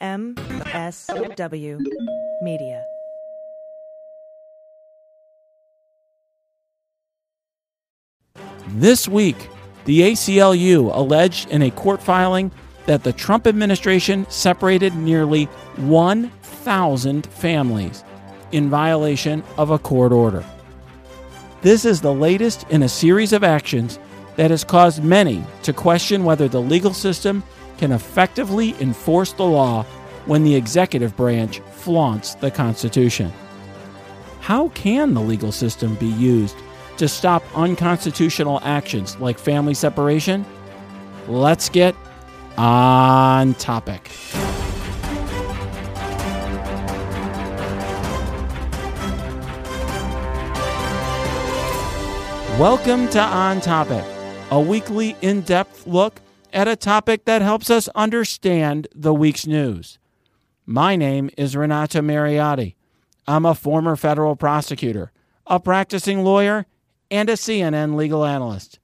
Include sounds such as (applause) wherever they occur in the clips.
MSW Media. This week, the ACLU alleged in a court filing that the Trump administration separated nearly 1,000 families in violation of a court order. This is the latest in a series of actions that has caused many to question whether the legal system can effectively enforce the law when the executive branch flaunts the Constitution. How can the legal system be used to stop unconstitutional actions like family separation? Let's get on topic. Welcome to On Topic, a weekly in depth look at a topic that helps us understand the week's news. My name is Renato Mariotti. I'm a former federal prosecutor, a practicing lawyer, and a CNN legal analyst.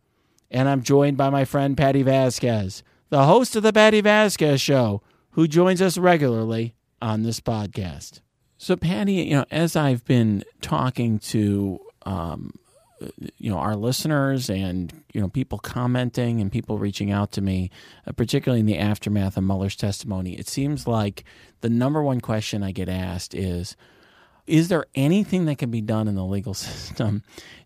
And I'm joined by my friend Patti Vasquez, the host of The Patti Vasquez Show, who joins us regularly on this podcast. So, Patti, you know, as I've been talking to um, you know our listeners and you know people commenting and people reaching out to me, uh, particularly in the aftermath of Mueller's testimony. It seems like the number one question I get asked is, "Is there anything that can be done in the legal (laughs) system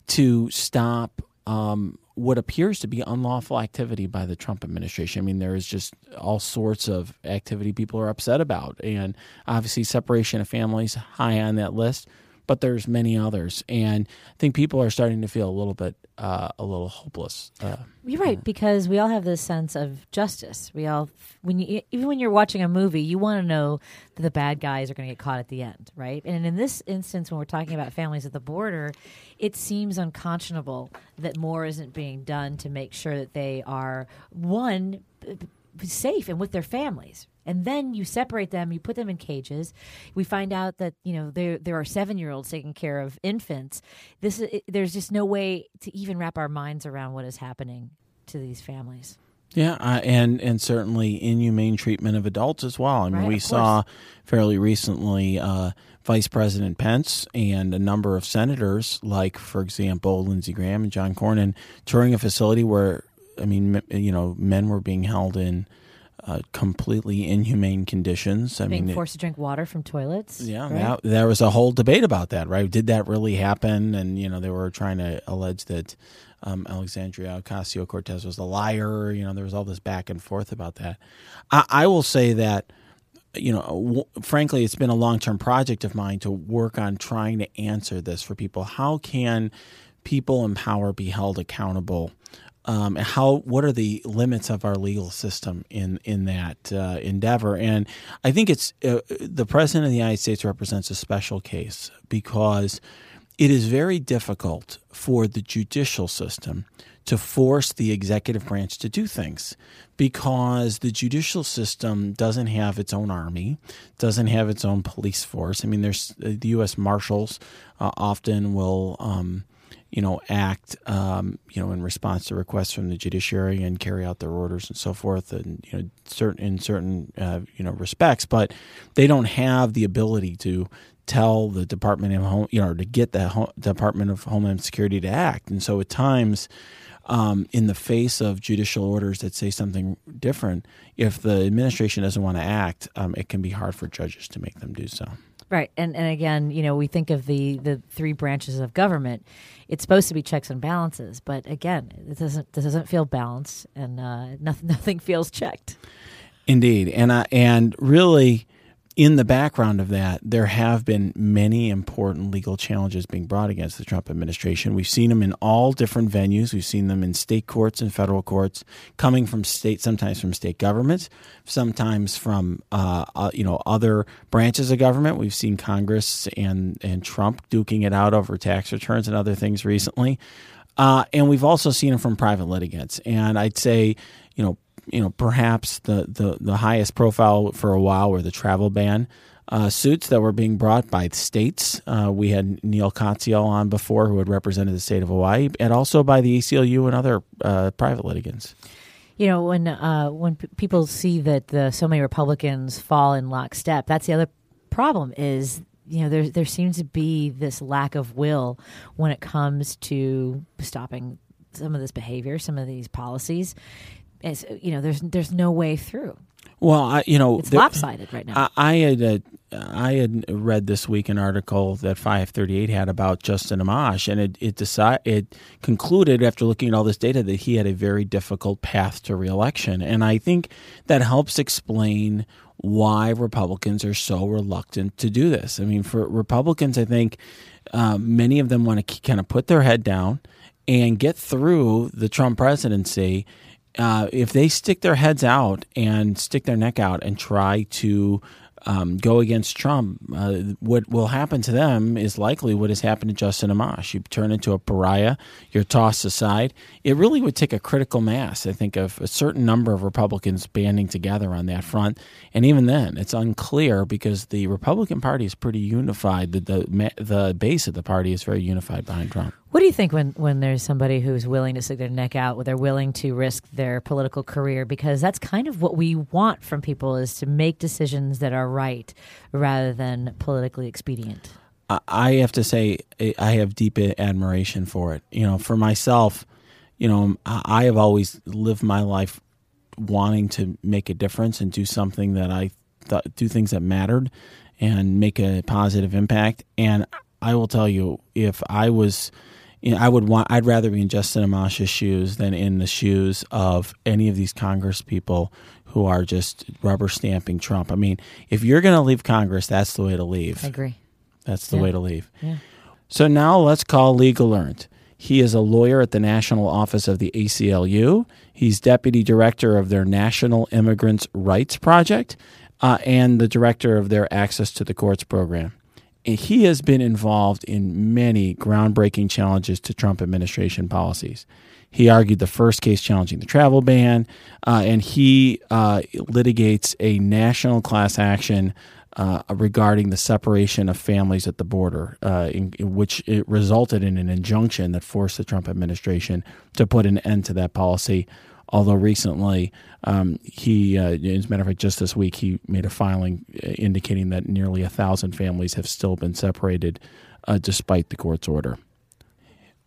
to stop?" Um, what appears to be unlawful activity by the Trump administration. I mean, there is just all sorts of activity people are upset about, and obviously, separation of families high on that list but there's many others, and I think people are starting to feel a little bit uh, a little hopeless. Uh, you're right because we all have this sense of justice. We all, when you even when you're watching a movie, you want to know that the bad guys are going to get caught at the end, right? And in this instance, when we're talking about families at the border, it seems unconscionable that more isn't being done to make sure that they are one safe and with their families, and then you separate them you put them in cages. We find out that you know there there are 7 year olds taking care of infants. This is, there's just no way to even wrap our minds around what is happening to these families. Yeah, uh, and and certainly inhumane treatment of adults as well. I mean, right, we saw fairly recently uh, Vice President Pence and a number of senators, like for example Lindsey Graham and John Cornyn, touring a facility where I mean, you know, men were being held in uh, completely inhumane conditions. I Being mean, forced it, to drink water from toilets. Yeah, right? that, there was a whole debate about that, right? Did that really happen? And you know, they were trying to allege that um, Alexandria Ocasio Cortez was a liar. You know, there was all this back and forth about that. I, I will say that. You know, w- frankly, it's been a long term project of mine to work on trying to answer this for people. How can people in power be held accountable um, how what are the limits of our legal system in in that uh, endeavor? And I think it's uh, the president of the United States represents a special case because it is very difficult for the judicial system to force the executive branch to do things because the judicial system doesn't have its own army, doesn't have its own police force. I mean, there's uh, the U.S. Marshals uh, often will. Um, you know, act, um, you know, in response to requests from the judiciary and carry out their orders and so forth, and you know, certain in certain uh, you know respects, but they don't have the ability to tell the Department of Home, you know, to get the Department of Homeland Security to act, and so at times. Um, in the face of judicial orders that say something different, if the administration doesn't want to act, um, it can be hard for judges to make them do so. Right, and and again, you know, we think of the the three branches of government. It's supposed to be checks and balances, but again, it doesn't this doesn't feel balanced, and uh, nothing (laughs) nothing feels checked. Indeed, and I, and really, in the background of that, there have been many important legal challenges being brought against the Trump administration. We've seen them in all different venues. We've seen them in state courts and federal courts, coming from state, sometimes from state governments, sometimes from uh, uh, you know other branches of government. We've seen Congress and and Trump duking it out over tax returns and other things recently. Uh, and we've also seen them from private litigants. And I'd say, you know, you know, perhaps the, the, the highest profile for a while were the travel ban uh, suits that were being brought by states. Uh, we had Neil Katyal on before, who had represented the state of Hawaii, and also by the ACLU and other uh, private litigants. You know, when uh, when p- people see that the, so many Republicans fall in lockstep, that's the other problem. Is you know there there seems to be this lack of will when it comes to stopping some of this behavior, some of these policies. It's, you know, there's there's no way through. Well, I, you know, It's there- lopsided right now. I, I had uh, I had read this week an article that 538 had about Justin Amash, and it it decide, it concluded after looking at all this data that he had a very difficult path to reelection, and I think that helps explain why Republicans are so reluctant to do this. I mean, for Republicans, I think um, many of them want to kind of put their head down and get through the Trump presidency uh, if they stick their heads out and stick their neck out and try to um, go against Trump, uh, what will happen to them is likely what has happened to Justin Amash. You turn into a pariah, you're tossed aside. It really would take a critical mass, I think, of a certain number of Republicans banding together on that front. And even then, it's unclear because the Republican Party is pretty unified. The, the, the base of the party is very unified behind Trump. What do you think when, when there's somebody who's willing to stick their neck out, where they're willing to risk their political career? Because that's kind of what we want from people is to make decisions that are right rather than politically expedient. I- have to say I have deep admiration for it. You know, for myself, you know, um, I I have always lived my life wanting to make a difference and do something that I thought do things that mattered and make a positive impact. And I will tell you, if I was, you know, I would want, I'd rather be in Justin Amash's shoes than in the shoes of any of these Congress people who are just rubber stamping Trump. I mean, if you're going to leave Congress, that's the way to leave. I agree. That's the Yeah. way to leave. Yeah. So now let's call Lee Gelernt. He is a lawyer at the National Office of the ACLU. He's deputy director of their National Immigrants' Rights Project uh, and the director of their Access to the Courts program. He has been involved in many groundbreaking challenges to Trump administration policies. He argued the first case challenging the travel ban, uh, and he uh, litigates a national class action uh, regarding the separation of families at the border, uh, in, in which it resulted in an injunction that forced the Trump administration to put an end to that policy. Although recently, um, he, uh, as a matter of fact, just this week, he made a filing uh, indicating that nearly a thousand families have still been separated uh, despite the court's order.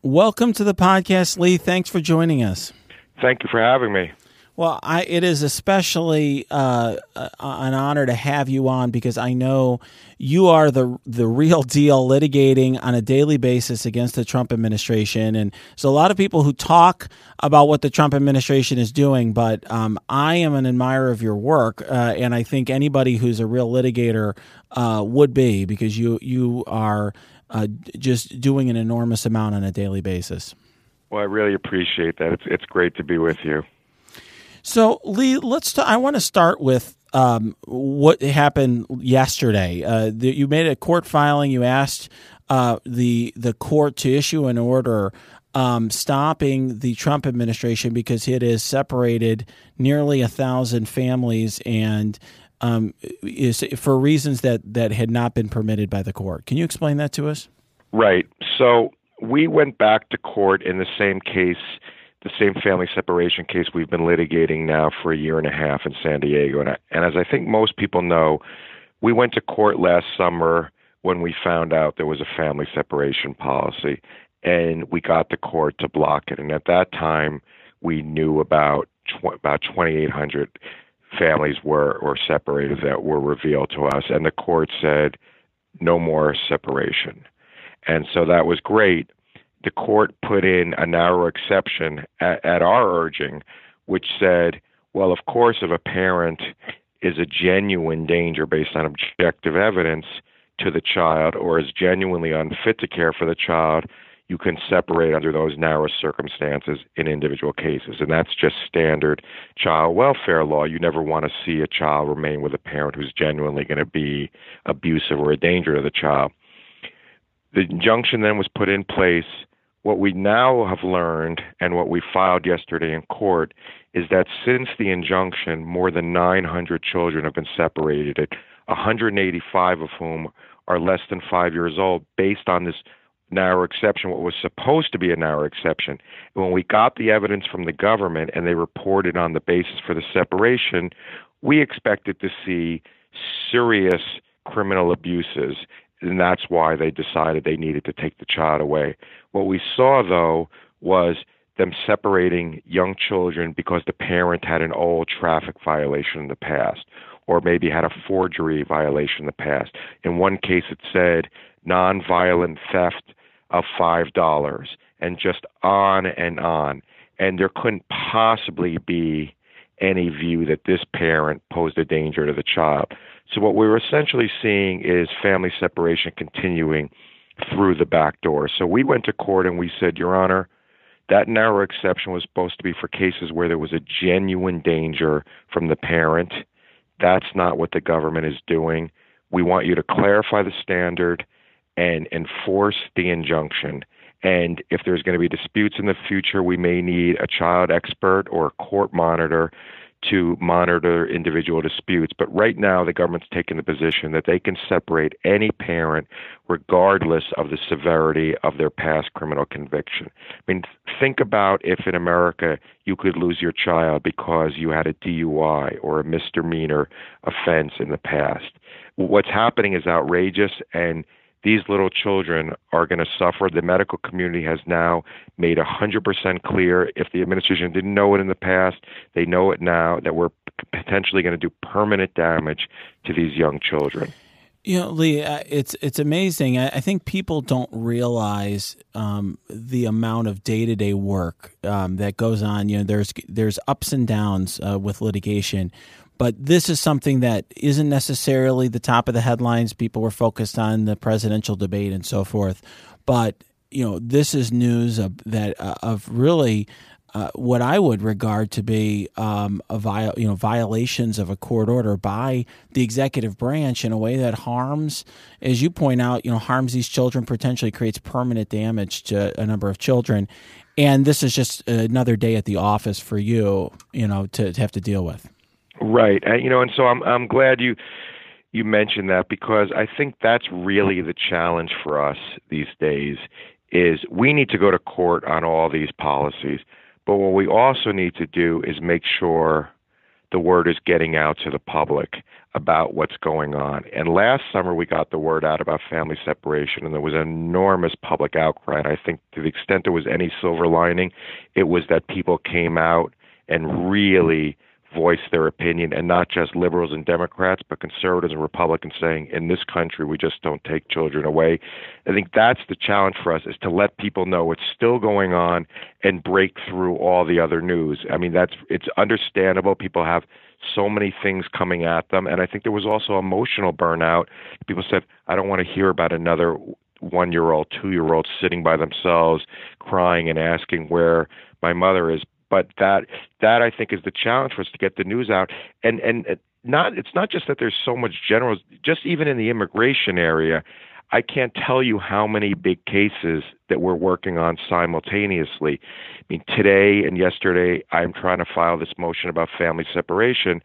Welcome to the podcast, Lee. Thanks for joining us. Thank you for having me. Well, I, it is especially uh, an honor to have you on because I know you are the the real (laughs) deal litigating on a daily basis against the Trump administration. And so a lot of people who talk about what the Trump administration is doing, but um, I am an admirer of your work, uh, and I think anybody who's a real litigator uh, would be because you you are uh, just doing an enormous amount on a daily basis. Well, I really appreciate that. It's it's great to be with you. So, Lee, let's. T- I want to start with um, what happened yesterday. Uh, the, you made a court filing. You asked uh, the the court to issue an order um, stopping the Trump administration because it has separated nearly a thousand families and um, is for reasons that that had not been permitted by the court. Can you explain that to us? Right. So we went back to court in the same case, the same family separation case we've been litigating now for a year and a half in San Diego. And, I, and as I think most people know, we went to court last summer when we found out there was a family separation policy, and we got the court to block it. And at that time, we knew about tw- about 2,800 families were or separated that were revealed to us, and the court said no more separation. And so that was great. The court put in a narrow exception at, at our urging, which said, well, of course, if a parent is a genuine danger based on objective evidence to the child or is genuinely unfit to care for the child, you can separate under those narrow circumstances in individual cases. And that's just standard child welfare law. You never want to see a child remain with a parent who's genuinely going to be abusive or a danger to the child. The injunction then was put in place. What we now have learned and what we filed yesterday in court is that since the injunction, more than 900 children have been separated, 185 of whom are less than five years old, based on this narrow exception, what was supposed to be a narrow exception. When we got the evidence from the government and they reported on the basis for the separation, we expected to see serious criminal abuses. And that's why they decided they needed to take the child away. What we saw, though, was them separating young children because the parent had an old traffic violation in the past or maybe had a forgery violation in the past. In one case, it said nonviolent theft of $5 and just on and on. And there couldn't possibly be any view that this parent posed a danger to the child. So, what we were essentially seeing is family separation continuing through the back door. So, we went to court and we said, Your Honor, that narrow exception was supposed to be for cases where there was a genuine danger from the parent. That's not what the government is doing. We want you to clarify the standard and enforce the injunction. And if there's going to be disputes in the future, we may need a child expert or a court monitor to monitor individual disputes. But right now, the government's taken the position that they can separate any parent regardless of the severity of their past criminal conviction. I mean, think about if in America you could lose your child because you had a DUI or a misdemeanor offense in the past. What's happening is outrageous and these little children are going to suffer. The medical community has now made 100% clear if the administration didn't know it in the past, they know it now that we're potentially going to do permanent damage to these young children. You know, Lee, it's it's amazing. I, I think people don't realize um, the amount of day to day work um, that goes on. You know, there's there's ups and downs uh, with litigation but this is something that isn't necessarily the top of the headlines. People were focused on the presidential debate and so forth. But, you know, this is news of, that uh, of really uh, what I would regard to be um, a viol- you know violations of a court order by the executive branch in a way that harms, as you point out, you know harms these children, potentially creates permanent damage to a number of children, and this is just another day at the office for you, you know, to, to have to deal with. Right. And, you know, and so I'm I'm glad you you mentioned that because I think that's really the challenge for us these days is we need to go to court on all these policies. But what we also need to do is make sure the word is getting out to the public about what's going on. And last summer we got the word out about family separation and there was enormous public outcry. And I think to the extent there was any silver lining, it was that people came out and really voice their opinion and not just liberals and Democrats, but conservatives and Republicans saying, in this country, we just don't take children away. I think that's the challenge for us is to let people know it's still going on and break through all the other news. I mean, that's, it's understandable. People have so many things coming at them. And I think there was also emotional burnout. People said, I don't want to hear about another one year old, two year old sitting by themselves crying and asking where my mother is but that that I think is the challenge for us to get the news out. And and not it's not just that there's so much general, just even in the immigration area. I can't tell you how many big cases that we're working on simultaneously. I mean, today and yesterday, I'm trying to file this motion about family separation.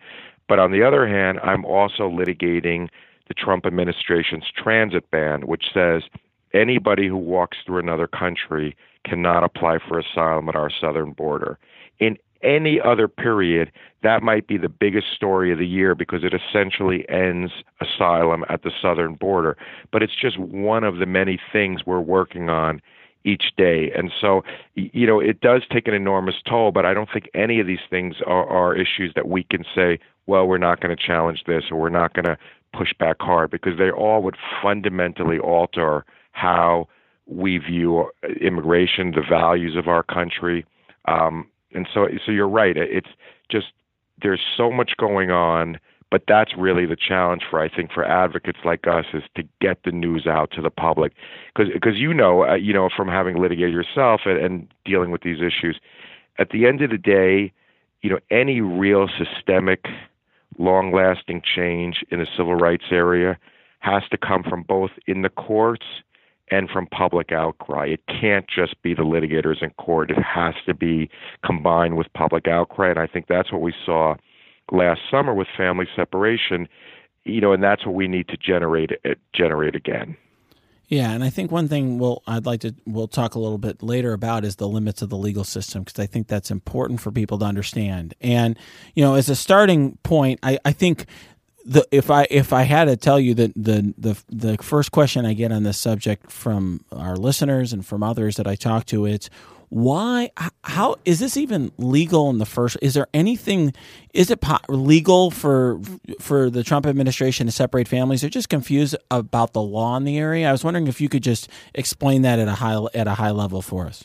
But on the other hand, I'm also litigating the Trump administration's transit ban, which says anybody who walks through another country cannot apply for asylum at our southern border in any other period, that might be the biggest story of the year because it essentially ends asylum at the southern border. But it's just one of the many things we're working on each day. And so, you know, it does take an enormous toll, but I don't think any of these things are, are issues that we can say, well, we're not going to challenge this or we're not going to push back hard because they all would fundamentally alter how we view immigration, the values of our country. Um, and so so you're right. It's just there's so much going on, but that's really the challenge for I think for advocates like us is to get the news out to the public, because because you know uh, you know from having litigated yourself and, and dealing with these issues, at the end of the day, you know any real systemic, long-lasting change in the civil rights area has to come from both in the courts and from public outcry. It can't just be the litigators in court. It has to be combined with public outcry. And I think that's what we saw last summer with family separation, you know, and that's what we need to generate uh, generate again. Yeah, and I think one thing we'll I'd like to we'll talk a little bit later about is the limits of the legal system because I think that's important for people to understand. And you know, as a starting point, I, I think the if I if I had to tell you that the the the first question I get on this subject from our listeners and from others that I talk to, it's why how is this even legal in the first is there anything is it po- legal for for the Trump administration to separate families? They're just confused about the law in the area. I was wondering if you could just explain that at a high at a high level for us.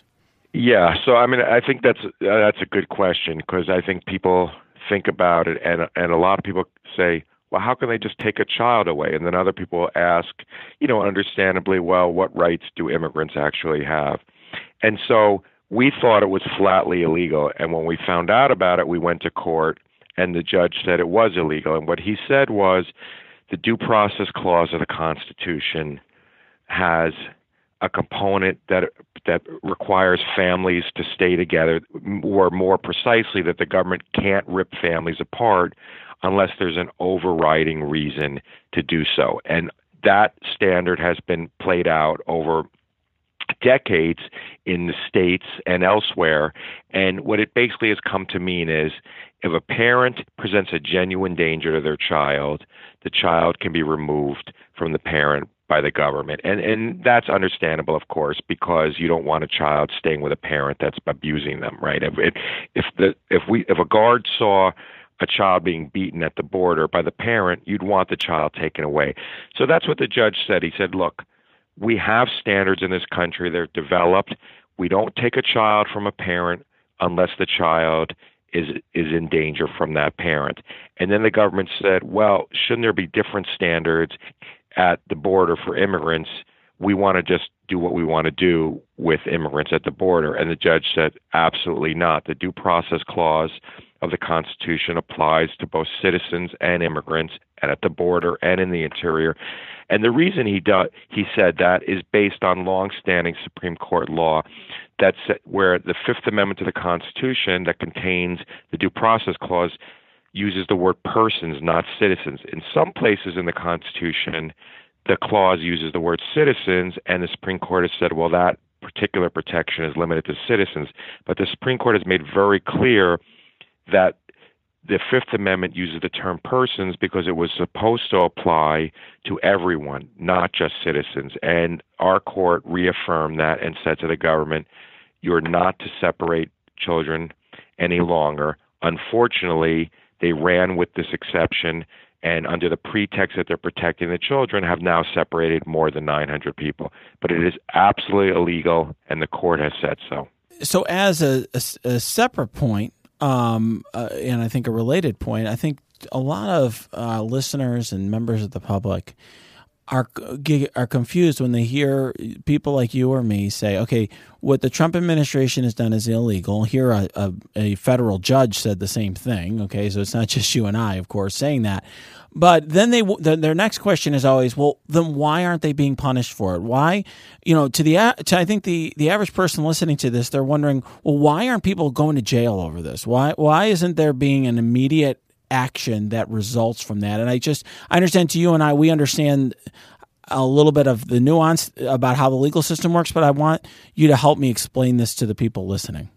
Yeah. So i mean i think that's uh, that's a good question because i think people think about it and and a lot of people say well, how can they just take a child away? And then other people ask, you know, understandably, well, what rights do immigrants actually have? And so we thought it was flatly illegal. And when we found out about it, we went to court, and the judge said it was illegal. And what he said was the due process clause of the Constitution has a component that that requires families to stay together, or more precisely, that the government can't rip families apart unless there's an overriding reason to do so. And that standard has been played out over decades in the states and elsewhere. And what it basically has come to mean is if a parent presents a genuine danger to their child, the child can be removed from the parent by the government. And and that's understandable of course because you don't want a child staying with a parent that's abusing them, right? If if the if we if a guard saw a child being beaten at the border by the parent, you'd want the child taken away. So that's what the judge said. He said, look, we have standards in this country, they're developed. We don't take a child from a parent unless the child is is in danger from that parent. And then the government said, well, shouldn't there be different standards at the border for immigrants? We want to just do what we want to do with immigrants at the border. And the judge said, absolutely not. The due process clause of the Constitution applies to both citizens and immigrants, and at the border and in the interior. And the reason he do, he said that is based on longstanding Supreme Court law that's where the Fifth Amendment to the Constitution that contains the Due Process Clause uses the word persons, not citizens. In some places in the Constitution, the clause uses the word citizens, and the Supreme Court has said, well, that particular protection is limited to citizens. But the Supreme Court has made very clear that the Fifth Amendment uses the term persons because it was supposed to apply to everyone, not just citizens. And our court reaffirmed that and said to the government, you're not to separate children any longer. Unfortunately, they ran with this exception and under the pretext that they're protecting the children have now separated more than 900 people. But it is absolutely illegal, and the court has said so. So, as a, a, a separate point, um, uh, and I think a related point, I think a lot of uh, listeners and members of the public are are confused when they hear people like you or me say, "Okay, what the Trump administration has done is illegal." Here, a, a, a, federal judge said the same thing. Okay, so it's not (laughs) just you and I, of course, saying that. But then they the, their next question is always, "Well, then why aren't they being punished for it? Why, you know, to the to I think the the average person listening to this, they're wondering, well, why aren't people going to jail over this? Why why isn't there being an immediate action that results from that. And I just, I understand to you and I, we understand a little bit of the nuance about how the legal system works, but I want you to help me explain this to the people listening.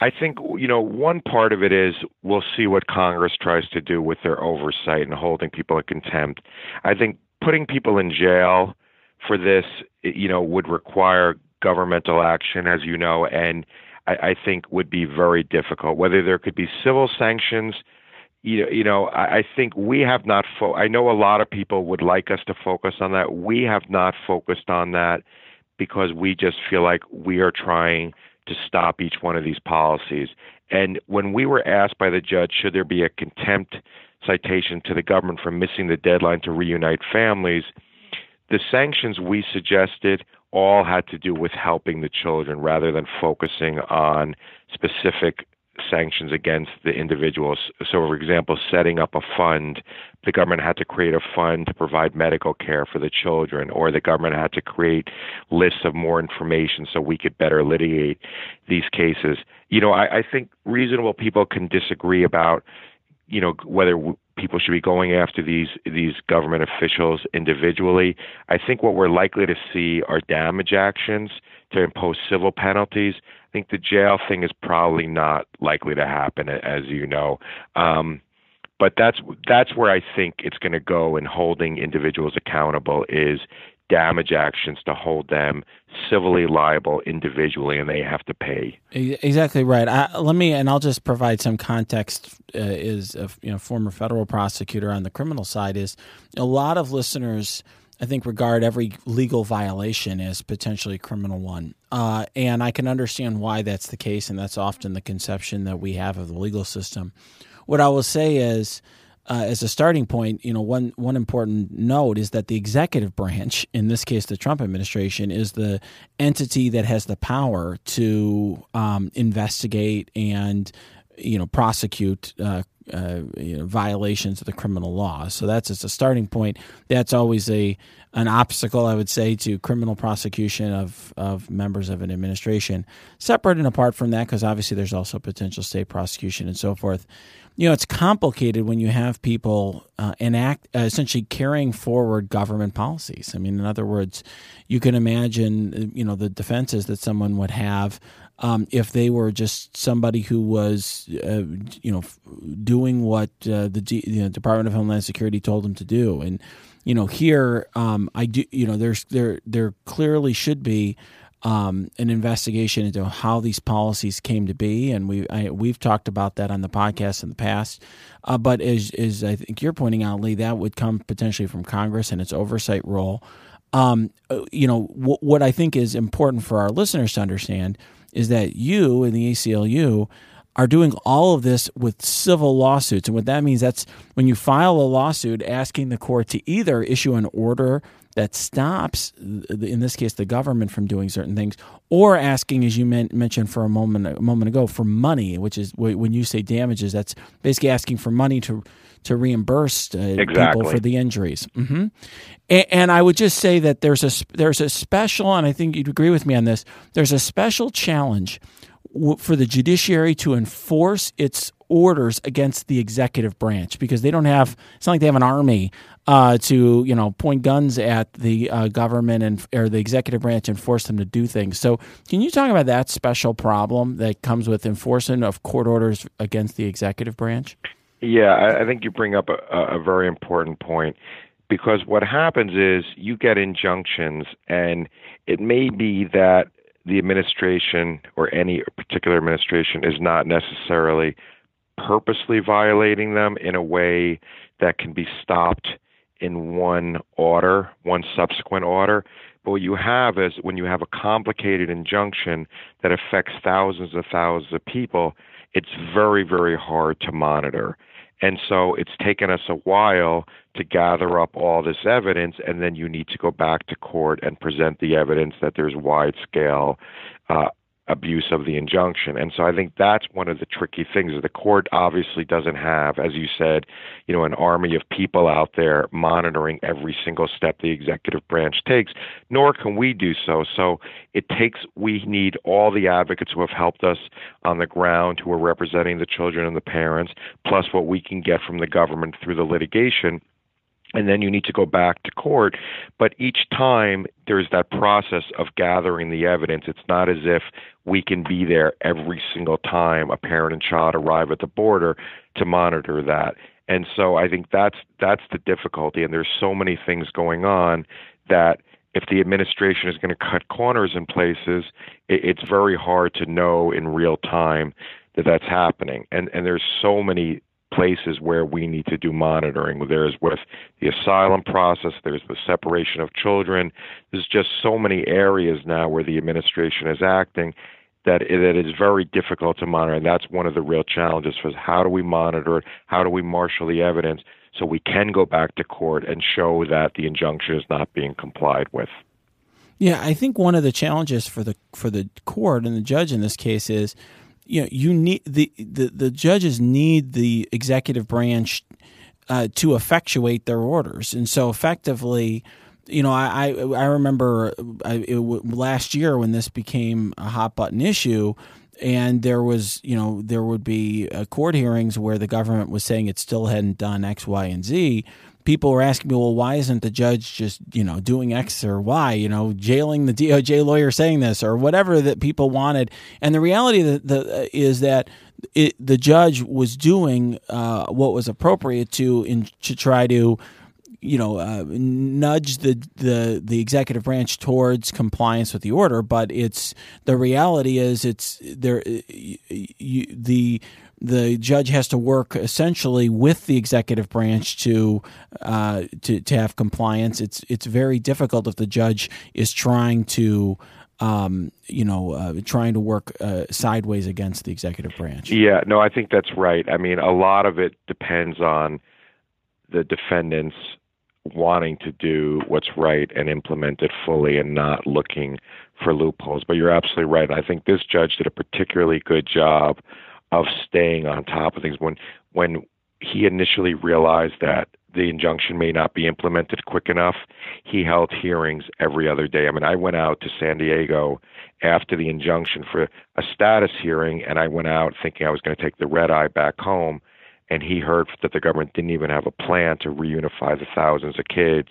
I think, you know, one part of it is we'll see what Congress tries to do with their oversight and holding people in contempt. I think putting people in jail for this, you know, would require governmental action, as you know, and I, I think would be very difficult. Whether there could be civil sanctions, you, you know, I, I think we have not. Fo- I know a lot of people would like us to focus on that. We have not focused on that because we just feel like we are trying to stop each one of these policies. And when we were asked by the judge, should there be a contempt citation to the government for missing the deadline to reunite families, the sanctions we suggested all had to do with helping the children rather than focusing on specific sanctions against the individuals. So, for example, setting up a fund, the government had to create a fund to provide medical care for the children, or the government had to create lists of more information so we could better litigate these cases. You know, I, I think reasonable people can disagree about, you know, whether people should be going after these these government officials individually. I think what we're likely to see are damage actions to impose civil penalties. I think the jail thing is probably not likely to happen, as you know. Um, but that's that's where I think it's going to go in holding individuals accountable is damage actions to hold them civilly liable individually, and they have to pay. Exactly right. I, let me, and I'll just provide some context. Uh, is a you know former federal prosecutor on the criminal side is a lot of listeners. I think regard every legal violation as potentially a criminal one, uh, and I can understand why that's the case, and that's often the conception that we have of the legal system. What I will say is uh, as a starting point, you know, one one important note is that the executive (laughs) branch, in this case, the Trump administration, is the entity that has the power to um, investigate and you know prosecute uh, uh, you know, violations of the criminal law. So that's as a starting point. That's always a an obstacle, I would say, to criminal prosecution of of members of an administration. Separate and apart from that, because obviously there's also potential state prosecution and so forth you know, it's complicated when you have people uh, enact uh, essentially carrying forward government policies. I mean, in other words, you can imagine, uh, you know, the defenses that someone would have um, if they were just somebody who was, uh, you know, doing what uh, the you know, Department of Homeland Security told them to do. And you know, here, um, I do, you know, there's there there clearly should be um, an investigation into how these policies came to be, and we I, we've talked about that on the podcast in the past. Uh, but as, as I think you're pointing out, Lee, that would come potentially from Congress and its oversight role. Um, uh, you know w- what I think is important for our listeners to understand is that you in the ACLU are doing all of this with civil lawsuits. And what that means, that's when you file a lawsuit asking the court to either issue an order that stops, in this case, the government from doing certain things, or asking, as you mentioned for a moment a moment ago, for money, which is when you say damages, that's basically asking for money to to reimburse uh, exactly. people for the injuries. Mm-hmm. And, and, I would just say that there's a there's a special, and I think you'd agree with me on this. There's a special challenge for the judiciary to enforce its orders against the executive branch because they don't have it's not like they have an army uh, to you know point guns at the uh, government and or the executive branch and force them to do things. So, can you talk about that special problem that comes with enforcement of court orders against the executive branch? Yeah, I, I think you bring up a, a very important point because what happens is you get injunctions, and it may be that the administration or any particular administration is not necessarily purposely violating them in a way that can be stopped in one order, one subsequent order. But what you have is when you have a complicated injunction that affects thousands and thousands of people, it's very, very hard to monitor. And so it's taken us a while to gather up all this evidence, and then you need to go back to court and present the evidence that there's wide scale uh, abuse of the injunction. And so I think that's one of the tricky things. The court obviously doesn't have, as you said, you know, an army of people out there monitoring every single step the executive branch takes, nor can we do so. So it takes, we need all the advocates who have helped us on the ground, who are representing the children and the parents, plus what we can get from the government through the litigation and then you need to go back to court. But each time there's that process of gathering the evidence. It's not as if we can be there every single time a parent and child arrive at the border to monitor that. And so I think that's that's the difficulty. And there's so many things going on that if the administration is going to cut corners in places, it, it's very hard to know in real time that that's happening. And and there's so many places where we need to do monitoring. There's with the asylum process, there's the separation of children. There's just so many areas now where the administration is acting that it, is very difficult to monitor. And that's one of the real challenges for how do we monitor it? How do we marshal the evidence so we can go back to court and show that the injunction is not being complied with? Yeah, I think one of the challenges for the for the court and the judge in this case is you know you need the the, the judges need the executive branch uh, to effectuate their orders, and so effectively, you know, I I, I remember uh, last year when this became a hot button issue. and there was, you know, there would be uh, court hearings where the government was saying it still hadn't done X, Y, and Z. People were asking me, well, why isn't the judge just, you know, doing X or Y, you know, jailing the DOJ lawyer saying this or whatever that people wanted. And the reality that the, uh, is that it, the judge was doing uh, what was appropriate to in, to try to you know uh, nudge the, the the executive branch towards compliance with the order but it's the reality is it's there you, the the judge has to work essentially with the executive branch to uh, to to have compliance it's it's very difficult if the judge is trying to um, you know, uh, trying to work uh, sideways against the executive branch. Yeah, no, I think that's right. I mean, a lot of it depends on the defendants wanting to do what's right and implement it fully and not looking for loopholes. But you're absolutely right. I think this judge did a particularly good job of staying on top of things when when he initially realized that the injunction may not be implemented quick enough. He held hearings every other day. I mean, I went out to San Diego after the injunction for a status hearing, and I went out thinking I was going to take the red eye back home and he heard that the government didn't even have a plan to reunify the thousands of kids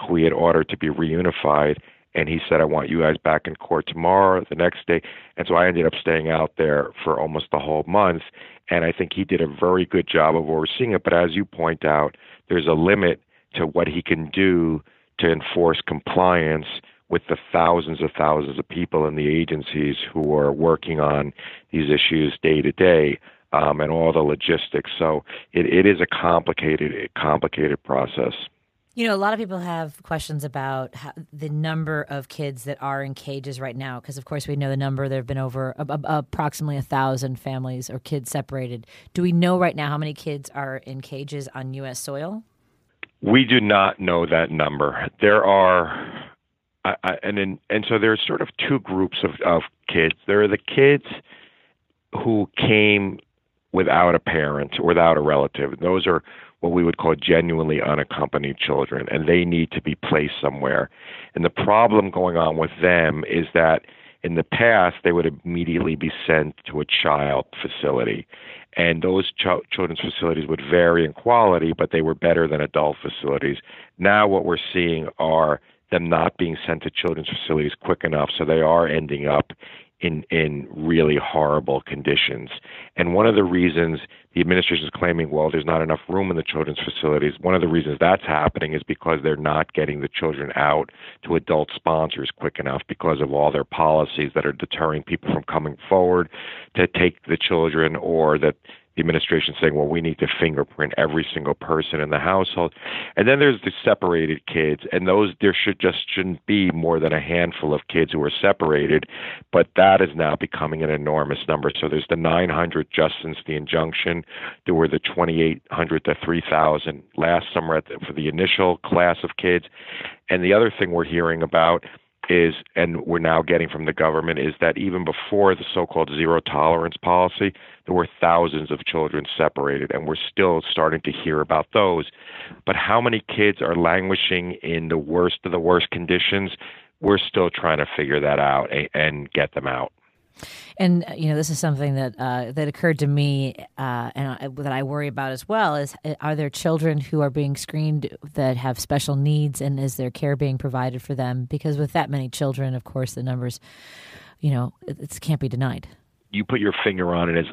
who he had ordered to be reunified. And he said, I want you guys back in court tomorrow, the next day. And so I ended up staying out there for almost the whole month. And I think he did a very good job of overseeing it. But as you point out, there's a limit to what he can do to enforce compliance with the thousands of thousands of people in the agencies who are working on these issues day to day um, and all the logistics. So it, it is a complicated, complicated process. You know, a lot of people have questions about how, the number of kids that are in cages right now, because of course we know the number. There have been over approximately a thousand families or kids separated. Do we know right now how many kids are in cages on U.S. soil? We do not know that number. There are, I, I, and in, and so there's sort of two groups of, of kids. There are the kids who came without a parent without a relative. Those are what we would call genuinely unaccompanied children, and they need to be placed somewhere. And the problem going on with them is that in the past, they would immediately be sent to a child facility. And those ch- children's facilities would vary in quality, but they were better than adult facilities. Now, what we're seeing are them not being sent to children's facilities quick enough, so they are ending up in in really horrible conditions. And one of the reasons the administration is claiming, well, there's not enough room in the children's facilities. One of the reasons that's happening is because they're not getting the children out to adult sponsors quick enough because of all their policies that are deterring people from coming forward to take the children or that the administration saying, well, we need to fingerprint every single person in the household. And then there's the separated kids, and those there should just shouldn't be more than a handful of kids who are separated, but that is now becoming an enormous number. So there's the 900 just since the injunction. There were the 2,800 to 3,000 last summer the, for the initial class of kids. And the other thing we're hearing about is, and we're now getting from the government, is that even before the so called zero tolerance policy, there were thousands of children separated, and we're still starting to hear about those. But how many kids are languishing in the worst of the worst conditions? We're still trying to figure that out and get them out. And uh, you know, this is something that uh, that occurred to me, uh, and I, that I worry about as well. Is uh, are there children who are being screened that have special needs, and is there care being provided for them? Because with that many children, of course, the numbers, you know, it, it can't be denied. You put your finger on it as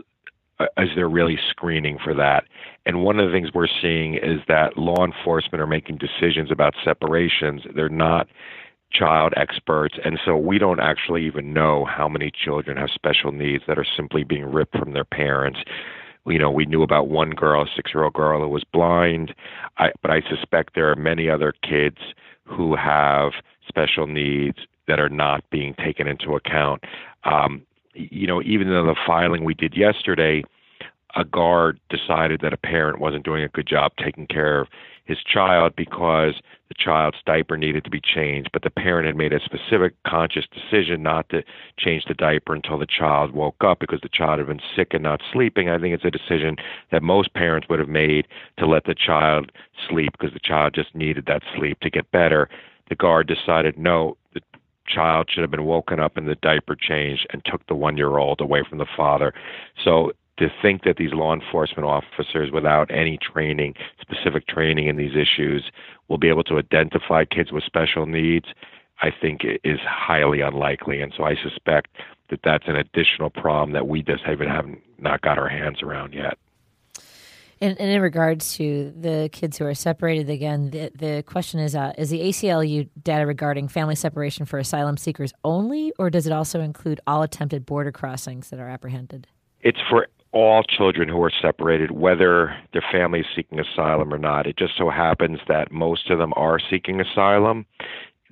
uh, as they're really screening for that. And one of the things we're seeing is that law enforcement are making decisions about separations. They're not child experts, and so we don't actually even know how many children have special needs that are simply being ripped from their parents. You know, we knew about one girl, a six-year-old girl, who was blind, I, but I suspect there are many other kids who have special needs that are not being taken into account. Um, you know, even in the filing we did yesterday, a guard decided that a parent wasn't doing a good job taking care of his child because the child's diaper needed to be changed, but the parent had made a specific conscious decision not to change the diaper until the child woke up because the child had been sick and not sleeping. I think it's a decision that most parents would have made to let the child sleep because the child just needed that sleep to get better. The guard decided no, the child should have been woken up and the diaper changed and took the one year old away from the father. So to think that these law enforcement officers, without any training, specific training in these issues, will be able to identify kids with special needs, I think is highly unlikely. And so I suspect that that's an additional problem that we just haven't have not got our hands around yet. And, and, in regards to the kids who are separated, again, the, the question is: uh, Is the ACLU data regarding family separation for asylum seekers only, or does it also include all attempted border crossings that are apprehended? It's for all children who are separated, whether their family is seeking asylum or not. It just so happens that most of them are seeking asylum,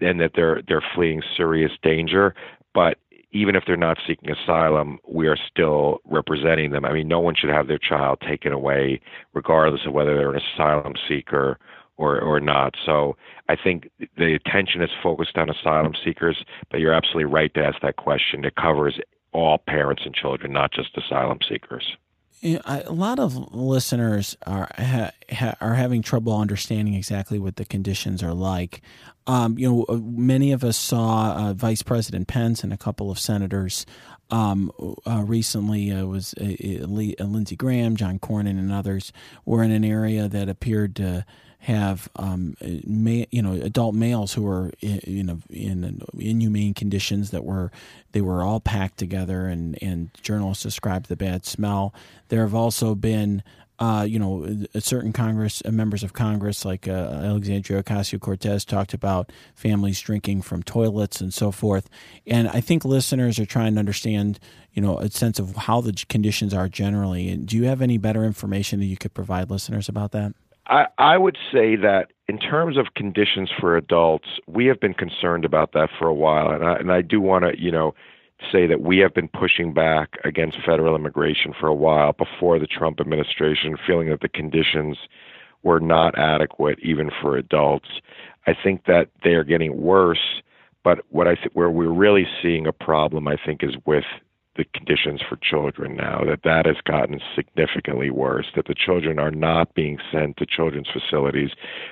and that they're they're fleeing serious danger. But even if they're not seeking asylum, we are still representing them. I mean, no one should have their child taken away, regardless of whether they're an asylum seeker or or not. So I think the attention is focused on asylum seekers, but you're absolutely right to ask that question. It covers all parents and children, not just asylum seekers. A lot of listeners are ha, ha, are having trouble understanding exactly what the conditions are like. Um, you know, uh, many of us saw uh, Vice President Pence and a couple of senators um, uh, recently. Uh, was uh, uh, Lindsey Graham, John Cornyn, and others were in an area that appeared to have um, ma- you know adult males who were in, you know in inhumane conditions that were they were all packed together and and journalists described the bad smell. There have also been uh, you know, certain Congress uh, members of Congress, like uh, Alexandria Ocasio Cortez, talked about families drinking from toilets and so forth. And I think listeners are trying to understand, you know, a sense of how the conditions are generally. And do you have any better information that you could provide listeners about that? I, I would say that in terms of conditions for adults, we have been concerned about that for a while, and I, and I do want to, you know, say that we have been pushing back against federal immigration for a while before the Trump administration, feeling that the conditions were not adequate even for adults. I think that they are getting worse, but what I think where we're really seeing a problem, I think, is with the conditions for children now that that has gotten significantly worse that the children are not being sent to children's facilities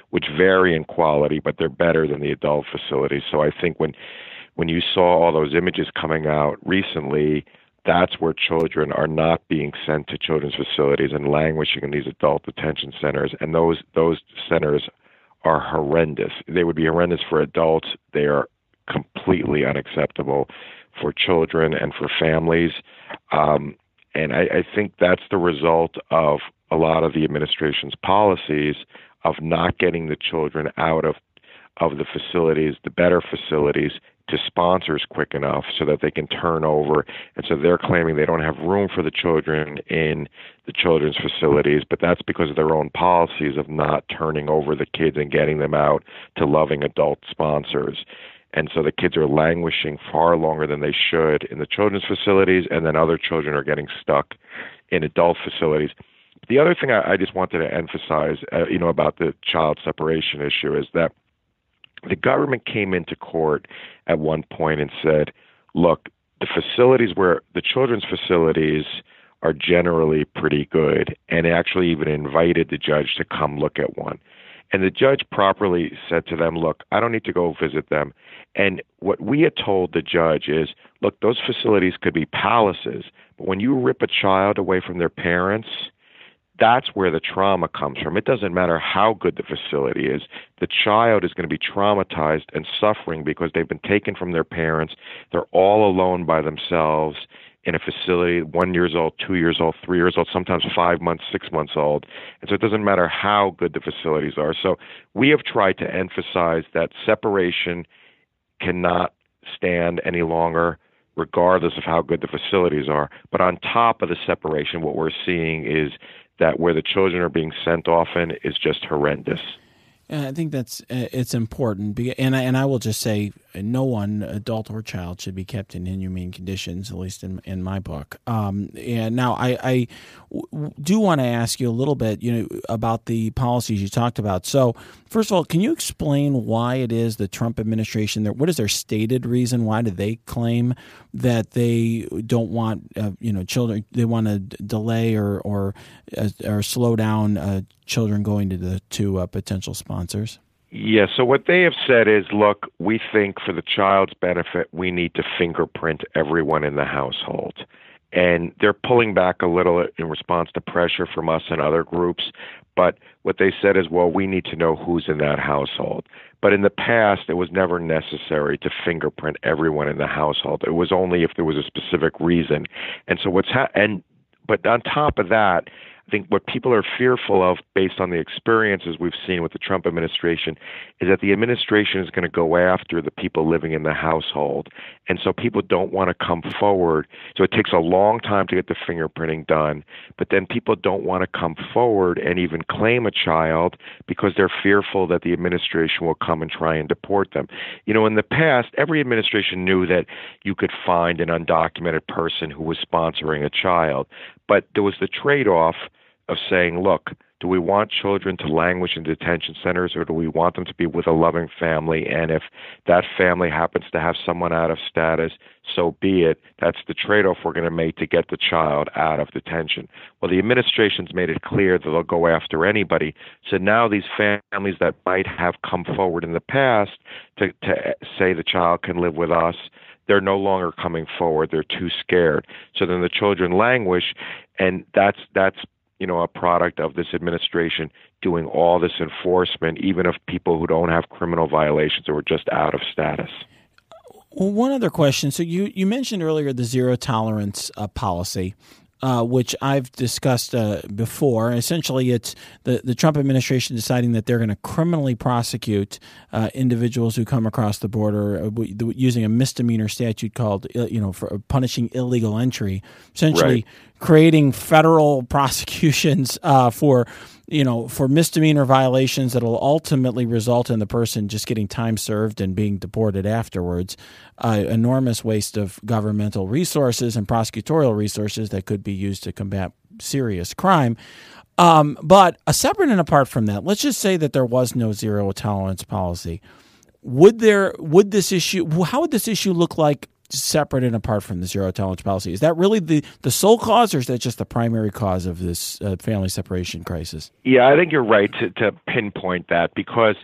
which vary in quality but they're better than the adult facilities. So i think when when you saw all those images coming out recently that's where children are not being sent to children's facilities and languishing in these adult detention centers and those those centers are horrendous. They would be horrendous for adults. They are completely unacceptable for children and for families. Um, and I, I think that's the result of a lot of the administration's policies of not getting the children out of of the facilities, the better facilities, to sponsors quick enough so that they can turn over. And so they're claiming they don't have room for the children in the children's facilities, but that's because of their own policies of not turning over the kids and getting them out to loving adult sponsors and so the kids are languishing far longer than they should in the children's facilities, and then other children are getting stuck in adult facilities. The other thing I, I just wanted to emphasize, uh, you know, about the child separation issue is that the government came into court at one point and said, "Look, the facilities where the children's facilities." are generally pretty good and actually even invited the judge to come look at one. And the judge properly said to them, Look, I don't need to go visit them. And what we had told the judge is, Look, those facilities could be palaces, but when you rip a child away from their parents, that's where the trauma comes from. It doesn't matter how good the facility is. The child is going to be traumatized and suffering because they've been taken from their parents. They're all alone by themselves in a facility, one years old, two years old, three years old, sometimes five months, six months old. And so it doesn't matter how good the facilities are. So we have tried to emphasize that separation cannot stand any longer, regardless of how good the facilities are. But on top of the separation, what we're seeing is that where the children are being sent often is just horrendous. I think that's uh, it's important, and I, and I will just say, no one, adult or child, should be kept in inhumane conditions, at least in in my book. Um, and now I, I do want to ask you a little bit, you know, about the policies you talked about. So, first of all, can you explain why it is the Trump administration? What is their stated reason? Why do they claim that they don't want, uh, you know, children? They want to delay or or uh, or slow down uh, children going to the to uh, potential sponsors? Yeah, so what they have said is look, we think for the child's benefit, we need to fingerprint everyone in the household. And they're pulling back a little in response to pressure from us and other groups. But what they said is, well, we need to know who's in that household. But in the past, it was never necessary to fingerprint everyone in the household. It was only if there was a specific reason. And so what's ha- and but on top of that, I think what people are fearful of, based on the experiences we've seen with the Trump administration, is that the administration is going to go after the people living in the household. And so people don't want to come forward. So it takes a long time to get the fingerprinting done. But then people don't want to come forward and even claim a child because they're fearful that the administration will come and try and deport them. You know, in the past, every administration knew that you could find an undocumented person who was sponsoring a child. But there was the trade off of saying, look, do we want children to languish in detention centers or do we want them to be with a loving family? And if that family happens to have someone out of status, so be it. That's the trade off we're going to make to get the child out of detention. Well, the administration's made it clear that they'll go after anybody. So now these families that might have come forward in the past to, to say the child can live with us they're no longer coming forward. They're too scared. So then the children languish, and that's that's you know a product of this administration doing all this enforcement, even of people who don't have criminal violations or are just out of status. Well, one other question. So you you mentioned earlier the zero tolerance uh, policy uh, which I've discussed uh, before. Essentially, it's the, the Trump administration deciding that they're going to criminally prosecute uh, individuals who come across the border uh, using a misdemeanor statute called, uh, you know, for punishing illegal entry. Essentially, right. creating federal (laughs) prosecutions uh, for you know, for misdemeanor violations that will ultimately result in the person just getting time served and being deported afterwards. Uh, enormous waste of governmental resources and prosecutorial resources that could be used to combat serious crime. Um, but a separate and apart from that, let's just say that there was no zero tolerance policy. Would there? Would this issue? How would this issue look like separate and apart from the zero tolerance policy. Is that really the, the sole cause, or is that just the primary cause of this uh, family separation crisis? Yeah, I think you're right to, to pinpoint that because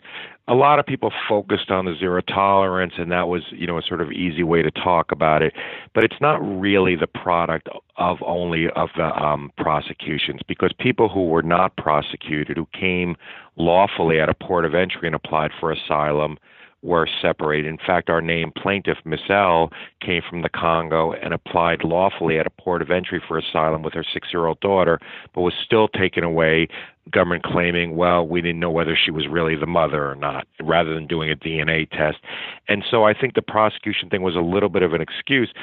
a lot of people focused on the zero tolerance, and that was, you know, a sort of easy way to talk about it. But it's not really the product of only of the um, prosecutions, because people who were not prosecuted, who came lawfully at a port of entry and applied for asylum, were separated. In fact, our named plaintiff, Miss L, came from the Congo and applied lawfully at a port of entry for asylum with her six year old daughter, but was still taken away, government claiming, well, we didn't know whether she was really the mother or not, rather than doing a DNA test. And so I think the prosecution thing was a little bit of an excuse.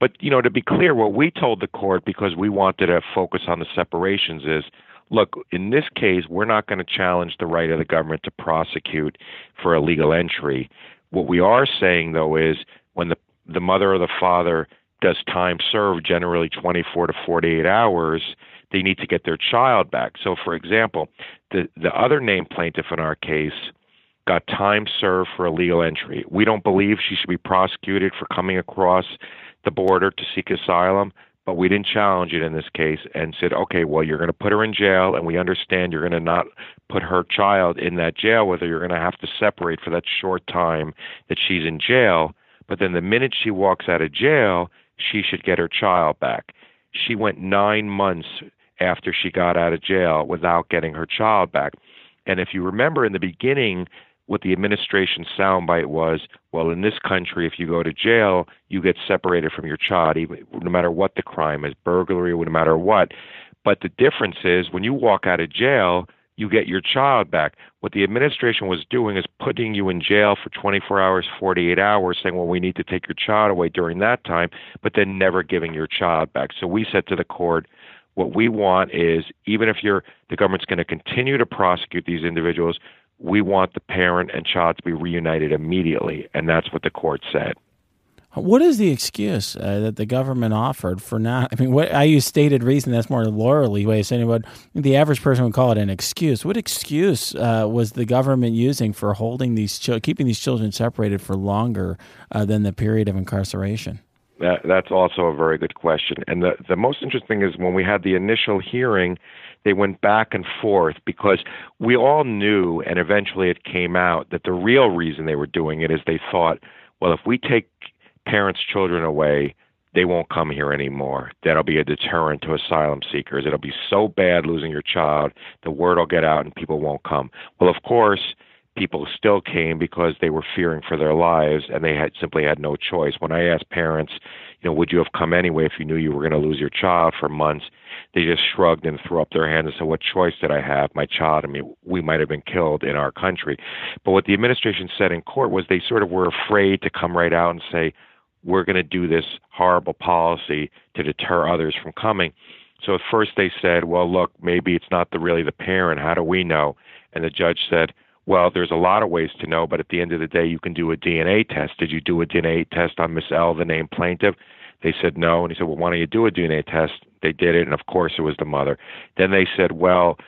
But, you know, to be clear, what we told the court, because we wanted to focus on the separations, is look, in this case, we're not going to challenge the right of the government to prosecute for illegal entry. What we are saying, though, is when the the mother or the father does time served, generally 24 to 48 hours, they need to get their child back. So, for example, the the other named plaintiff in our case got time served for illegal entry. We don't believe she should be prosecuted for coming across the border to seek asylum but we didn't challenge it in this case and said, okay, well, you're going to put her in jail, and we understand you're going to not put her child in that jail, whether you're going to have to separate for that short time that she's in jail. But then the minute she walks out of jail, she should get her child back. She went nine months after she got out of jail without getting her child back. And if you remember in the beginning, what the administration's soundbite was, well, in this country, if you go to jail, you get separated from your child, even no matter what the crime is, burglary, no matter what. But the difference is when you walk out of jail, you get your child back. What the administration was doing is putting you in jail for 24 hours, 48 hours, saying, well, we need to take your child away during that time, but then never giving your child back. So we said to the court, what we want is even if you're the government's going to continue to prosecute these individuals, we want the parent and child to be reunited immediately, and that's what the court said. What is the excuse uh, that the government offered for not? I mean, what I use stated reason. That's more lawyerly way of saying it. But the average person would call it an excuse. What excuse uh, was the government using for holding these, keeping these children separated for longer uh, than the period of incarceration? That, that's also a very good question. And the the most interesting is when we had the initial hearing, they went back and forth because we all knew, and eventually it came out, that the real reason they were doing it is they thought, well, if we take parents' children away, they won't come here anymore. That'll be a deterrent to asylum seekers. It'll be so bad losing your child, the word will get out and people won't come. Well, of course, people still came because they were fearing for their lives and they had simply had no choice. When I asked parents, you know, would you have come anyway if you knew you were going to lose your child for months? They just shrugged and threw up their hands and said, "What choice did I have? My child. I mean, we might have been killed in our country." But what the administration said in court was they sort of were afraid to come right out and say, "We're going to do this horrible policy to deter others from coming." So at first they said, "Well, look, maybe it's not the really the parent. How do we know?" And the judge said, well, there's a lot of ways to know, but at the end of the day, you can do a DNA test. Did you do a DNA test on Miss L, the named plaintiff? They said no, and he said, well, why don't you do a DNA test? They did it, and of course, it was the mother. Then they said, well,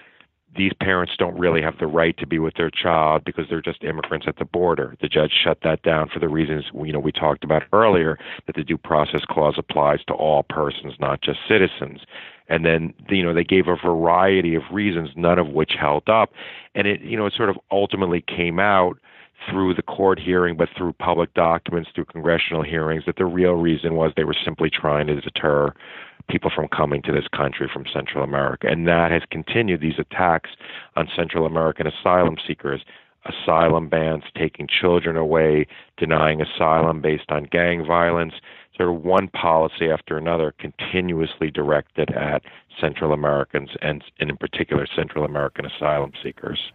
these parents don't really have the right to be with their child because they're just immigrants at the border. The judge shut that down for the reasons you know we talked about earlier that the due process clause applies to all persons, not just citizens. And then you know they gave a variety of reasons, none of which held up, and it you know it sort of ultimately came out through the court hearing, but through public documents, through congressional hearings, that the real reason was they were simply trying to deter people from coming to this country from Central America. And that has continued these attacks on Central American asylum seekers, asylum bans, taking children away, denying asylum based on gang violence, sort of one policy after another continuously directed at Central Americans and, and in particular Central American asylum seekers.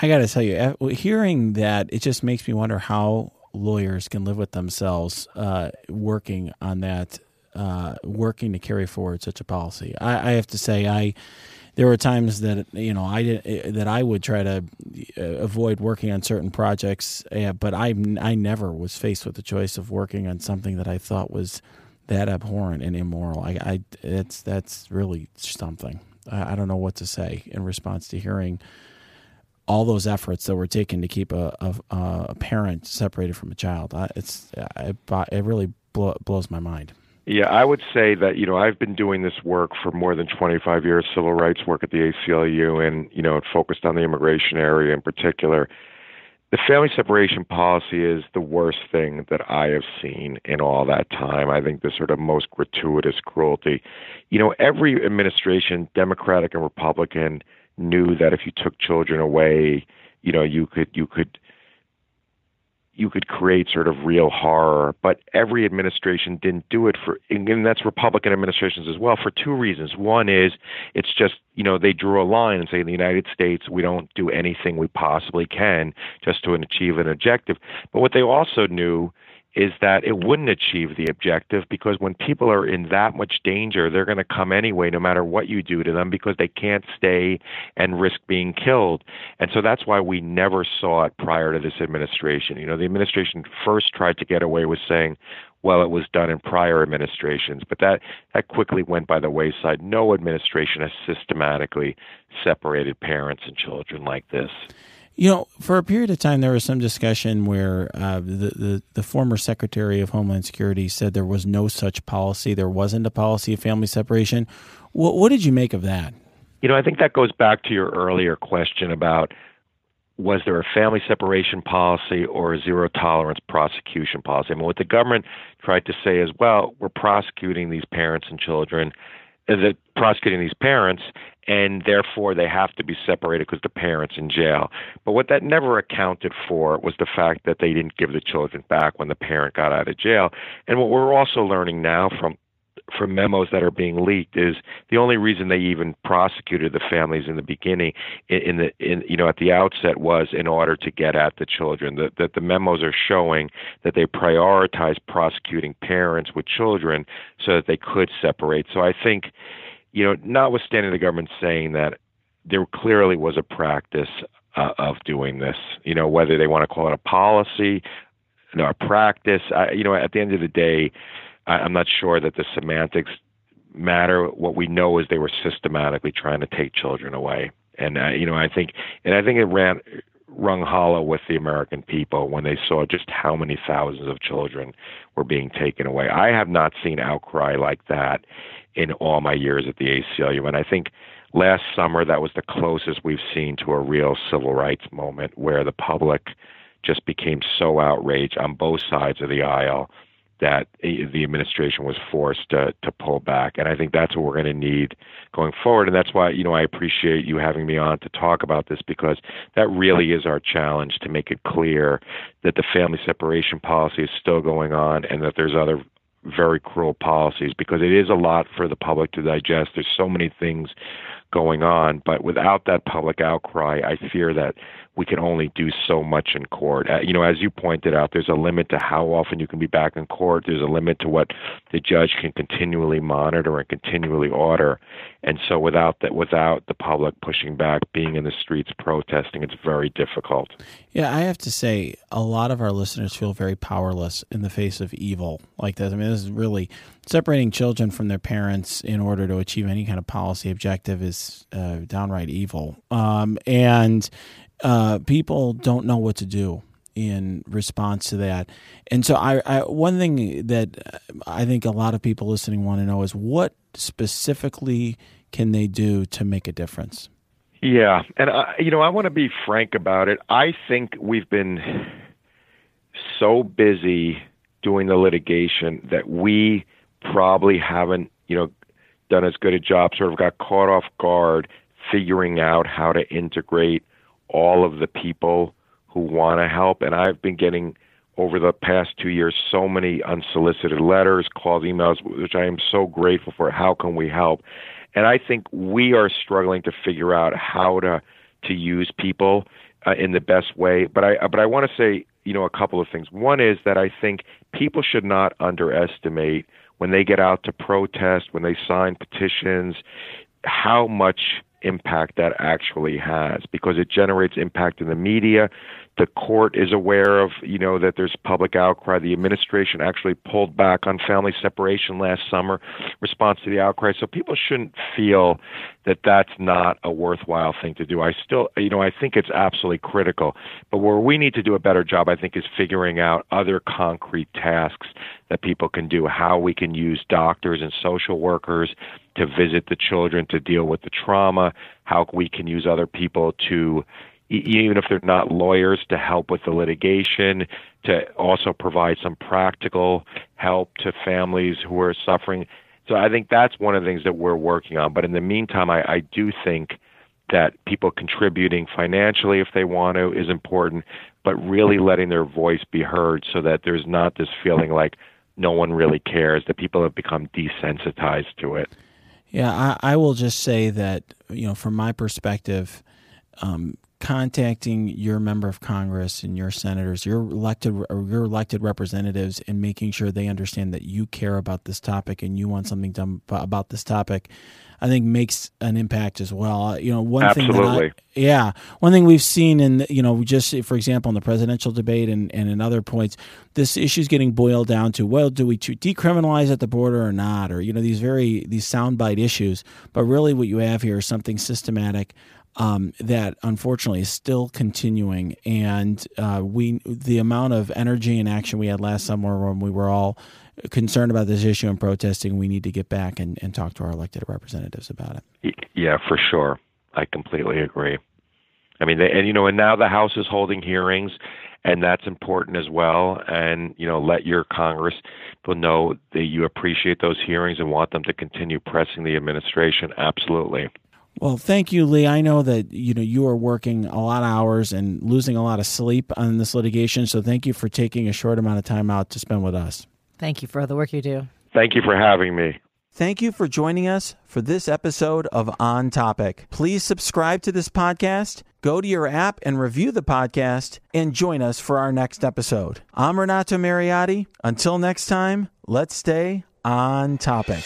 I got to tell you, hearing that, it just makes me wonder how lawyers can live with themselves uh, working on that uh, working to carry forward such a policy. I, I, have to say, I there were times that you know I did that I would try to uh, avoid working on certain projects, uh, but I I never was faced with the choice of working on something that I thought was that abhorrent and immoral. I, I it's that's really something. I, I don't know what to say in response to hearing all those efforts that were taken to keep a, a, a parent separated from a child. It's it, it really blow, blows my mind. Yeah, I would say that you know I've been doing this work for more than 25 years, civil rights work at the ACLU, and you know it focused on the immigration area in particular. The family separation policy is the worst thing that I have seen in all that time. I think the sort of most gratuitous cruelty. You know, every administration, Democratic and Republican, knew that if you took children away, you know, you could you could you could create sort of real horror. But every administration didn't do it for, and that's Republican administrations as well, for two reasons. One is it's just, you know, they drew a line and say in the United States, we don't do anything we possibly can just to achieve an objective. But what they also knew is that it wouldn't achieve the objective because when people are in that much danger, they're going to come anyway, no matter what you do to them, because they can't stay and risk being killed. And so that's why we never saw it prior to this administration. You know, the administration first tried to get away with saying, well, it was done in prior administrations, but that, that quickly went by the wayside. No administration has systematically separated parents and children like this. You know, for a period of time, there was some discussion where uh, the, the, the former Secretary of Homeland Security said there was no such policy. There wasn't a policy of family separation. What, what did you make of that? You know, I think that goes back to your earlier question about was there a family separation policy or a zero tolerance prosecution policy? I mean, what the government tried to say is, well, we're prosecuting these parents and children, prosecuting these parents, and therefore they have to be separated because the parents in jail. But what that never accounted for was the fact that they didn't give the children back when the parent got out of jail. And what we're also learning now from from memos that are being leaked is the only reason they even prosecuted the families in the beginning in, the in you know at the outset was in order to get at the children that that the memos are showing that they prioritized prosecuting parents with children so that they could separate so i think you know, notwithstanding the government saying that there clearly was a practice uh, of doing this, you know, whether they want to call it a policy, know, a practice, I, you know, at the end of the day, I, I'm not sure that the semantics matter. What we know is they were systematically trying to take children away, and uh, you know, I think, and I think it ran rung hollow with the American people when they saw just how many thousands of children were being taken away. I have not seen outcry like that in all my years at the ACLU. And I think last summer, that was the closest we've seen to a real civil rights moment where the public just became so outraged on both sides of the aisle that the administration was forced to, to pull back. And I think that's what we're going to need going forward. And that's why, you know, I appreciate you having me on to talk about this because that really is our challenge to make it clear that the family separation policy is still going on and that there's other very cruel policies because it is a lot for the public to digest. There's so many things going on, but without that public outcry, I fear that we can only do so much in court. Uh, you know, as you pointed out, there's a limit to how often you can be back in court. There's a limit to what the judge can continually monitor and continually order. And so, without that, without the public pushing back, being in the streets protesting, it's very difficult. Yeah, I have to say, a lot of our listeners feel very powerless in the face of evil like this. I mean, this is really separating children from their parents in order to achieve any kind of policy objective is uh, downright evil. Um, and uh, people don't know what to do in response to that. And so, I, I, one thing that I think a lot of people listening want to know is what specifically can they do to make a difference? Yeah, and I, you know, I want to be frank about it. I think we've been so busy doing the litigation that we probably haven't, you know, done as good a job. Sort of got caught off guard figuring out how to integrate all of the people who want to help. And I've been getting over the past two years so many unsolicited letters, calls, emails, which I am so grateful for. How can we help? And I think we are struggling to figure out how to to use people uh, in the best way. But I but I want to say you know a couple of things. One is that I think people should not underestimate when they get out to protest, when they sign petitions, how much impact that actually has because it generates impact in the media. The court is aware of, you know, that there's public outcry. The administration actually pulled back on family separation last summer, response to the outcry. So people shouldn't feel that that's not a worthwhile thing to do. I still, you know, I think it's absolutely critical. But where we need to do a better job, I think, is figuring out other concrete tasks that people can do, how we can use doctors and social workers to visit the children to deal with the trauma, how we can use other people to even if they're not lawyers to help with the litigation to also provide some practical help to families who are suffering. So i think that's one of the things that we're working on. But in the meantime i, I do think that people contributing financially if they want to is important but really letting their voice be heard so that there's not this feeling like no one really cares that people have become desensitized to it. Yeah, I, I will just say that you know, from my perspective, um, contacting your member of Congress and your senators, your elected your elected representatives, and making sure they understand that you care about this topic and you want something done about this topic, I think makes an impact as well. Uh, you know, one Absolutely. thing that I, yeah, one thing we've seen in you know just for example in the presidential debate and and in other points, this issue is getting boiled down to well, do we decriminalize at the border or not, or you know these very these soundbite issues. But really, what you have here is something systematic um, that unfortunately is still continuing. And uh, we, the amount of energy and action we had last summer when we were all concerned about this issue and protesting, we need to get back and, and talk to our elected representatives about it. Yeah, for sure. I completely agree. I mean, and you know, and now the House is holding hearings, and that's important as well. And you know, let your Congress people know that you appreciate those hearings and want them to continue pressing the administration. Absolutely. Well, thank you, Lee. I know that you know you are working a lot of hours and losing a lot of sleep on this litigation. So thank you for taking a short amount of time out to spend with us. Thank you for all the work you do. Thank you for having me. Thank you for joining us for this episode of On Topic. Please subscribe to this podcast, go to your app and review the podcast, and join us for our next episode. I'm Renato Mariotti. Until next time, let's stay on topic.